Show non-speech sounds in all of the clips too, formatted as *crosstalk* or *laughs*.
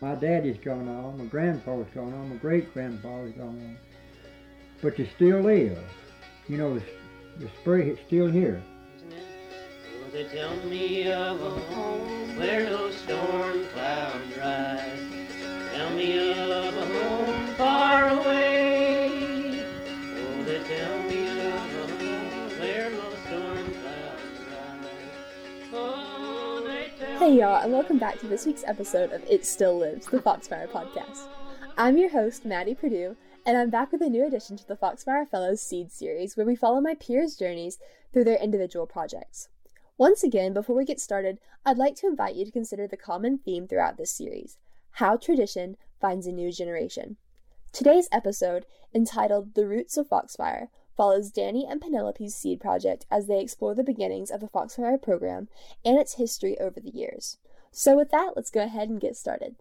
My daddy's gone on, my grandpa's gone on, my great grandfather's gone on. But you still live. You know, the, the spring is still here. Oh, they tell me of a home where no storm clouds rise. Hey y'all, and welcome back to this week's episode of It Still Lives, the Foxfire podcast. I'm your host, Maddie Purdue, and I'm back with a new addition to the Foxfire Fellows Seed series where we follow my peers' journeys through their individual projects. Once again, before we get started, I'd like to invite you to consider the common theme throughout this series how tradition finds a new generation. Today's episode, entitled The Roots of Foxfire, follows Danny and Penelope's seed project as they explore the beginnings of the Foxfire program and its history over the years. So, with that, let's go ahead and get started.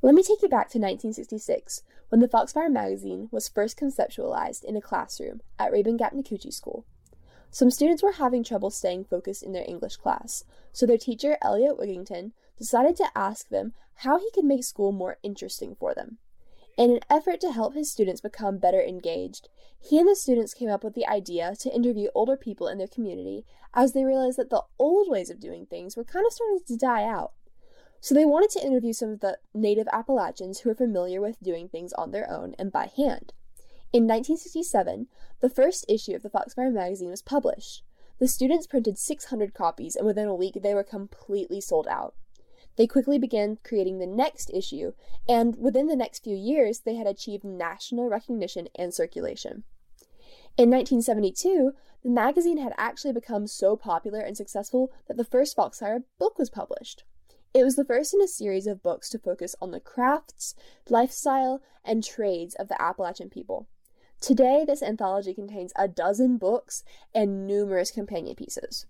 Let me take you back to 1966, when the Foxfire magazine was first conceptualized in a classroom at Rabun Gap Nacoochee School. Some students were having trouble staying focused in their English class, so their teacher, Eliot Wigginton, decided to ask them how he could make school more interesting for them. In an effort to help his students become better engaged, he and the students came up with the idea to interview older people in their community as they realized that the old ways of doing things were kind of starting to die out. So they wanted to interview some of the native Appalachians who were familiar with doing things on their own and by hand. In 1967, the first issue of the Foxfire magazine was published. The students printed 600 copies, and within a week they were completely sold out. They quickly began creating the next issue, and within the next few years, they had achieved national recognition and circulation. In 1972, the magazine had actually become so popular and successful that the first Foxfire book was published. It was the first in a series of books to focus on the crafts, lifestyle, and trades of the Appalachian people. Today, this anthology contains a dozen books and numerous companion pieces.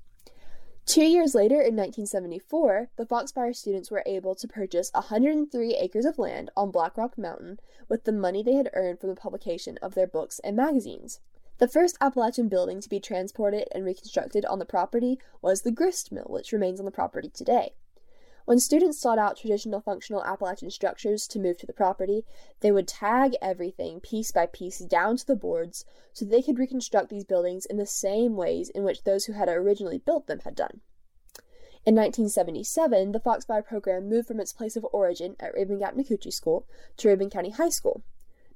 Two years later, in 1974, the Foxfire students were able to purchase 103 acres of land on Black Rock Mountain with the money they had earned from the publication of their books and magazines. The first Appalachian building to be transported and reconstructed on the property was the grist mill, which remains on the property today. When students sought out traditional functional Appalachian structures to move to the property, they would tag everything piece by piece down to the boards so they could reconstruct these buildings in the same ways in which those who had originally built them had done. In 1977, the Foxfire program moved from its place of origin at Rabun Gap Nacoochee School to Rabun County High School.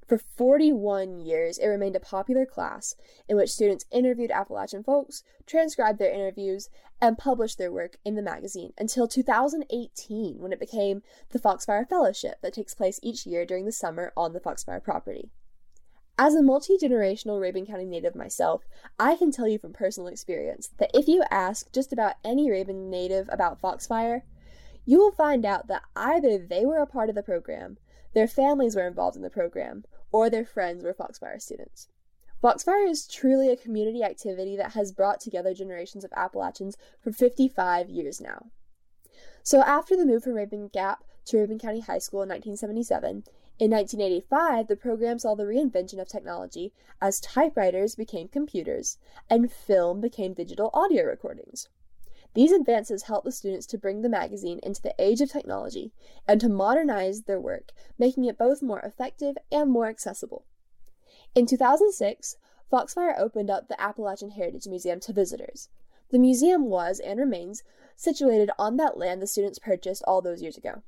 For 41 years, it remained a popular class in which students interviewed Appalachian folks, transcribed their interviews, and published their work in the magazine until 2018 when it became the Foxfire Fellowship that takes place each year during the summer on the Foxfire property. As a multi generational Rabun County native myself, I can tell you from personal experience that if you ask just about any Rabun native about Foxfire, you will find out that either they were a part of the program, their families were involved in the program, or their friends were Foxfire students. Foxfire is truly a community activity that has brought together generations of Appalachians for 55 years now. So, after the move from Rabun Gap to Rabun County High School in 1977, in 1985, the program saw the reinvention of technology as typewriters became computers and film became digital audio recordings. These advances helped the students to bring the magazine into the age of technology and to modernize their work, making it both more effective and more accessible. In 2006, Foxfire opened up the Appalachian Heritage Museum to visitors. The museum was, and remains, situated on that land the students purchased all those years ago.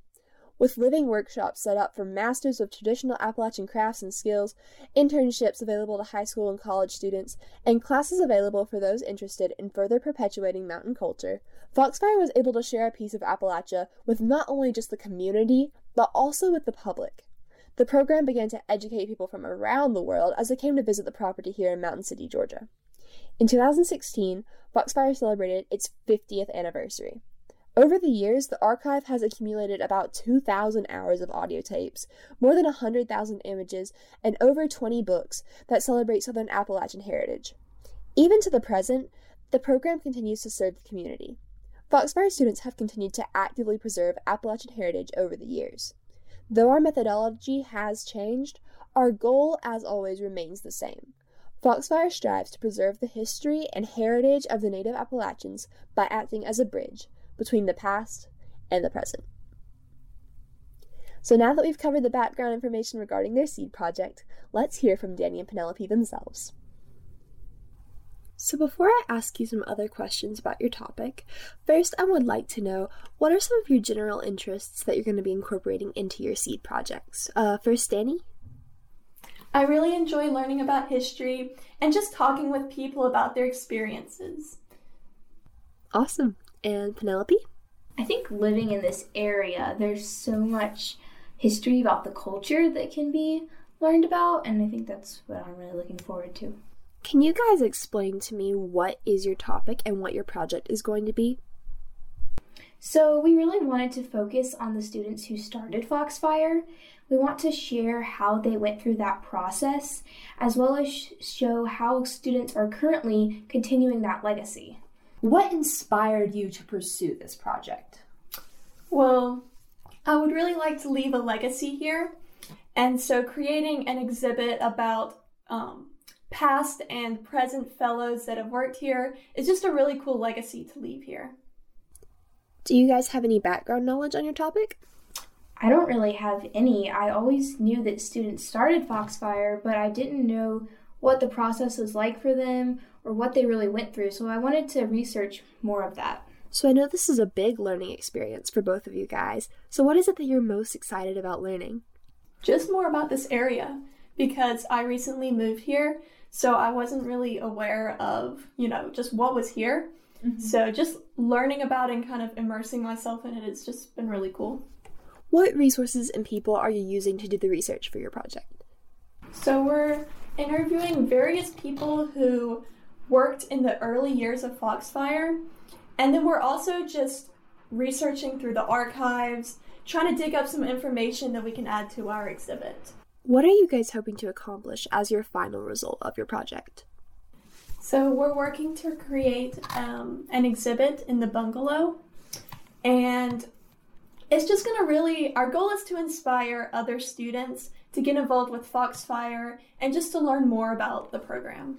With living workshops set up for masters of traditional Appalachian crafts and skills, internships available to high school and college students, and classes available for those interested in further perpetuating mountain culture, Foxfire was able to share a piece of Appalachia with not only just the community, but also with the public. The program began to educate people from around the world as they came to visit the property here in Mountain City, Georgia. In 2016, Foxfire celebrated its 50th anniversary. Over the years, the archive has accumulated about 2,000 hours of audio tapes, more than 100,000 images, and over 20 books that celebrate Southern Appalachian heritage. Even to the present, the program continues to serve the community. Foxfire students have continued to actively preserve Appalachian heritage over the years. Though our methodology has changed, our goal, as always, remains the same. Foxfire strives to preserve the history and heritage of the native Appalachians by acting as a bridge between the past and the present. So now that we've covered the background information regarding their seed project, let's hear from Danny and Penelope themselves. So, before I ask you some other questions about your topic, first I would like to know what are some of your general interests that you're going to be incorporating into your seed projects? Uh, first, Danny? I really enjoy learning about history and just talking with people about their experiences. Awesome. And Penelope? I think living in this area, there's so much history about the culture that can be learned about, and I think that's what I'm really looking forward to. Can you guys explain to me what is your topic and what your project is going to be? So, we really wanted to focus on the students who started Foxfire. We want to share how they went through that process, as well as sh- show how students are currently continuing that legacy. What inspired you to pursue this project? Well, I would really like to leave a legacy here, and so creating an exhibit about um, past and present fellows that have worked here is just a really cool legacy to leave here. Do you guys have any background knowledge on your topic? I don't really have any. I always knew that students started Foxfire, but I didn't know what the process was like for them or what they really went through, so I wanted to research more of that. So I know this is a big learning experience for both of you guys. So what is it that you're most excited about learning? Just more about this area because I recently moved here, so I wasn't really aware of, you know, just what was here. Mm-hmm. So just learning about and kind of immersing myself in it has just been really cool. What resources and people are you using to do the research for your project? So we're interviewing various people who worked in the early years of Foxfire, and then we're also just researching through the archives, trying to dig up some information that we can add to our exhibit. What are you guys hoping to accomplish as your final result of your project? So, we're working to create um, an exhibit in the bungalow, and it's just going to really, our goal is to inspire other students to get involved with Foxfire and just to learn more about the program.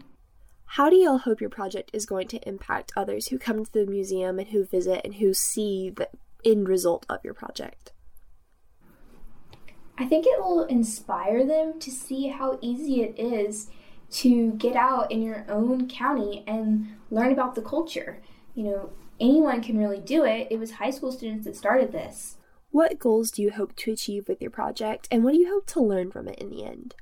How do y'all hope your project is going to impact others who come to the museum and who visit and who see the end result of your project? I think it will inspire them to see how easy it is to get out in your own county and learn about the culture. You know, anyone can really do it. It was high school students that started this. What goals do you hope to achieve with your project, and what do you hope to learn from it in the end?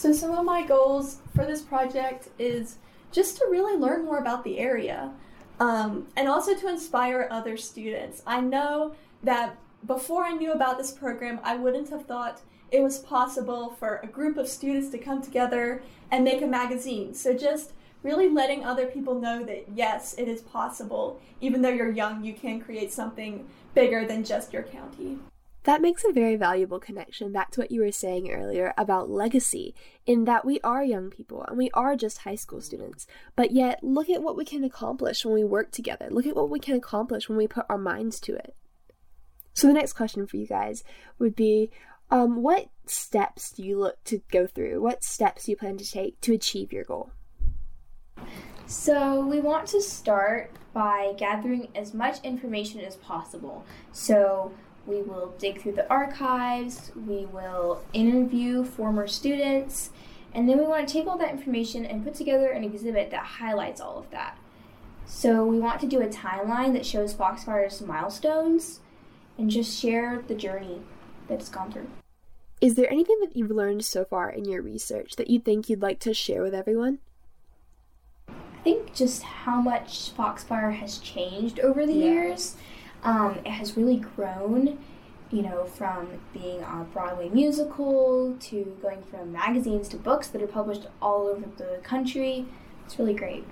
So, some of my goals for this project is just to really learn more about the area um, and also to inspire other students. I know that before I knew about this program, I wouldn't have thought it was possible for a group of students to come together and make a magazine. So just really letting other people know that yes, it is possible. Even though you're young, you can create something bigger than just your county. That makes a very valuable connection back to what you were saying earlier about legacy, in that we are young people and we are just high school students. But yet, look at what we can accomplish when we work together. Look at what we can accomplish when we put our minds to it. So the next question for you guys would be um, what steps do you look to go through? What steps do you plan to take to achieve your goal? So, we want to start by gathering as much information as possible. So, we will dig through the archives, we will interview former students, and then we want to take all that information and put together an exhibit that highlights all of that. So, we want to do a timeline that shows Foxfire's milestones and just share the journey that it's gone through. Is there anything that you've learned so far in your research that you think you'd like to share with everyone? I think just how much Foxfire has changed over the yeah. years. Um, it has really grown, you know, from being a Broadway musical to going from magazines to books that are published all over the country. It's really great.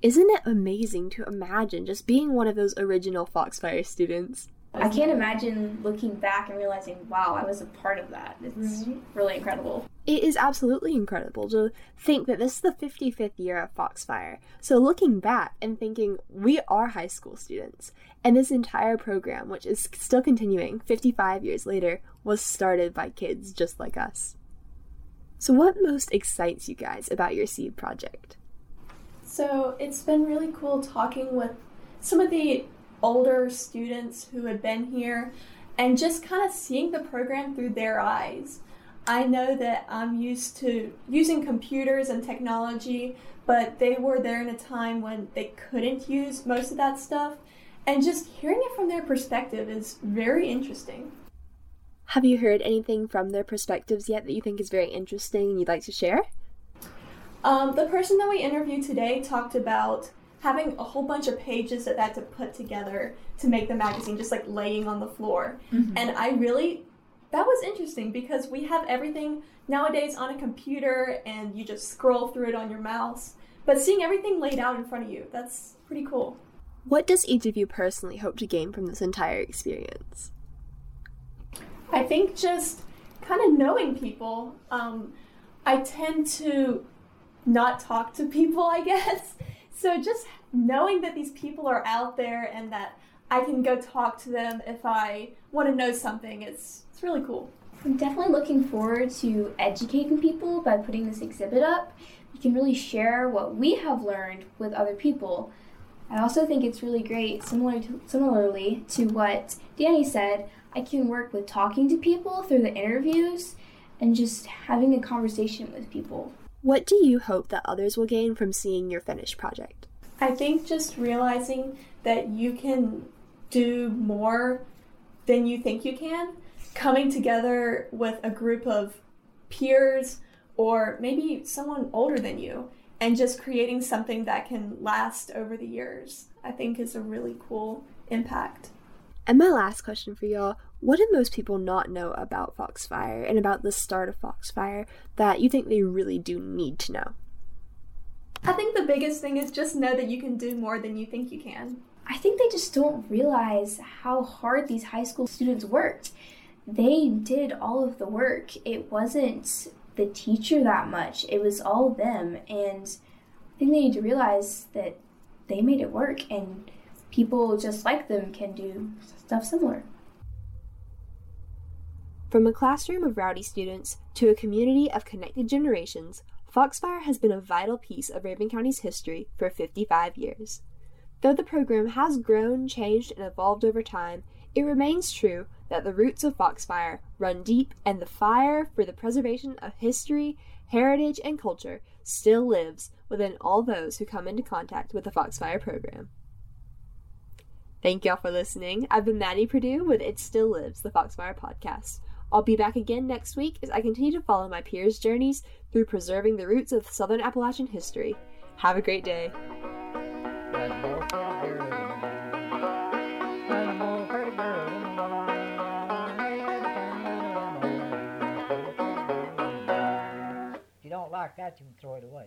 Isn't it amazing to imagine just being one of those original Foxfire students? I can't imagine looking back and realizing, wow, I was a part of that. It's right. really incredible. It is absolutely incredible to think that this is the 55th year of Foxfire. So, looking back and thinking, we are high school students, and this entire program, which is still continuing 55 years later, was started by kids just like us. So, what most excites you guys about your seed project? So, it's been really cool talking with some of the older students who had been here and just kind of seeing the program through their eyes. I know that I'm used to using computers and technology, but they were there in a time when they couldn't use most of that stuff. And just hearing it from their perspective is very interesting. Have you heard anything from their perspectives yet that you think is very interesting and you'd like to share? Um, the person that we interviewed today talked about having a whole bunch of pages that they had to put together to make the magazine, just like laying on the floor. Mm-hmm. And I really, that was interesting because we have everything nowadays on a computer and you just scroll through it on your mouse. But seeing everything laid out in front of you, that's pretty cool. What does each of you personally hope to gain from this entire experience? I think just kind of knowing people. Um, I tend to not talk to people, I *laughs* guess. So just knowing that these people are out there and that I can go talk to them if I want to know something, it's, it's really cool. I'm definitely looking forward to educating people by putting this exhibit up. We can really share what we have learned with other people. I also think it's really great, similar to, similarly to what Danny said, I can work with talking to people through the interviews and just having a conversation with people. What do you hope that others will gain from seeing your finished project? I think just realizing that you can do more than you think you can, coming together with a group of peers or maybe someone older than you and just creating something that can last over the years, I think is a really cool impact. And my last question for y'all what do most people not know about Foxfire and about the start of Foxfire that you think they really do need to know? I think the biggest thing is just know that you can do more than you think you can. I think they just don't realize how hard these high school students worked. They did all of the work. It wasn't the teacher that much, it was all them. And I think they need to realize that they made it work and people just like them can do stuff similar. From a classroom of rowdy students to a community of connected generations, Foxfire has been a vital piece of Rabun County's history for 55 years. Though the program has grown, changed, and evolved over time, it remains true that the roots of Foxfire run deep and the fire for the preservation of history, heritage, and culture still lives within all those who come into contact with the Foxfire program. Thank y'all for listening. I've been Maddie Purdue with It Still Lives, the Foxfire podcast. I'll be back again next week as I continue to follow my peers' journeys through preserving the roots of Southern Appalachian history. Have a great day. You that, you can throw it away.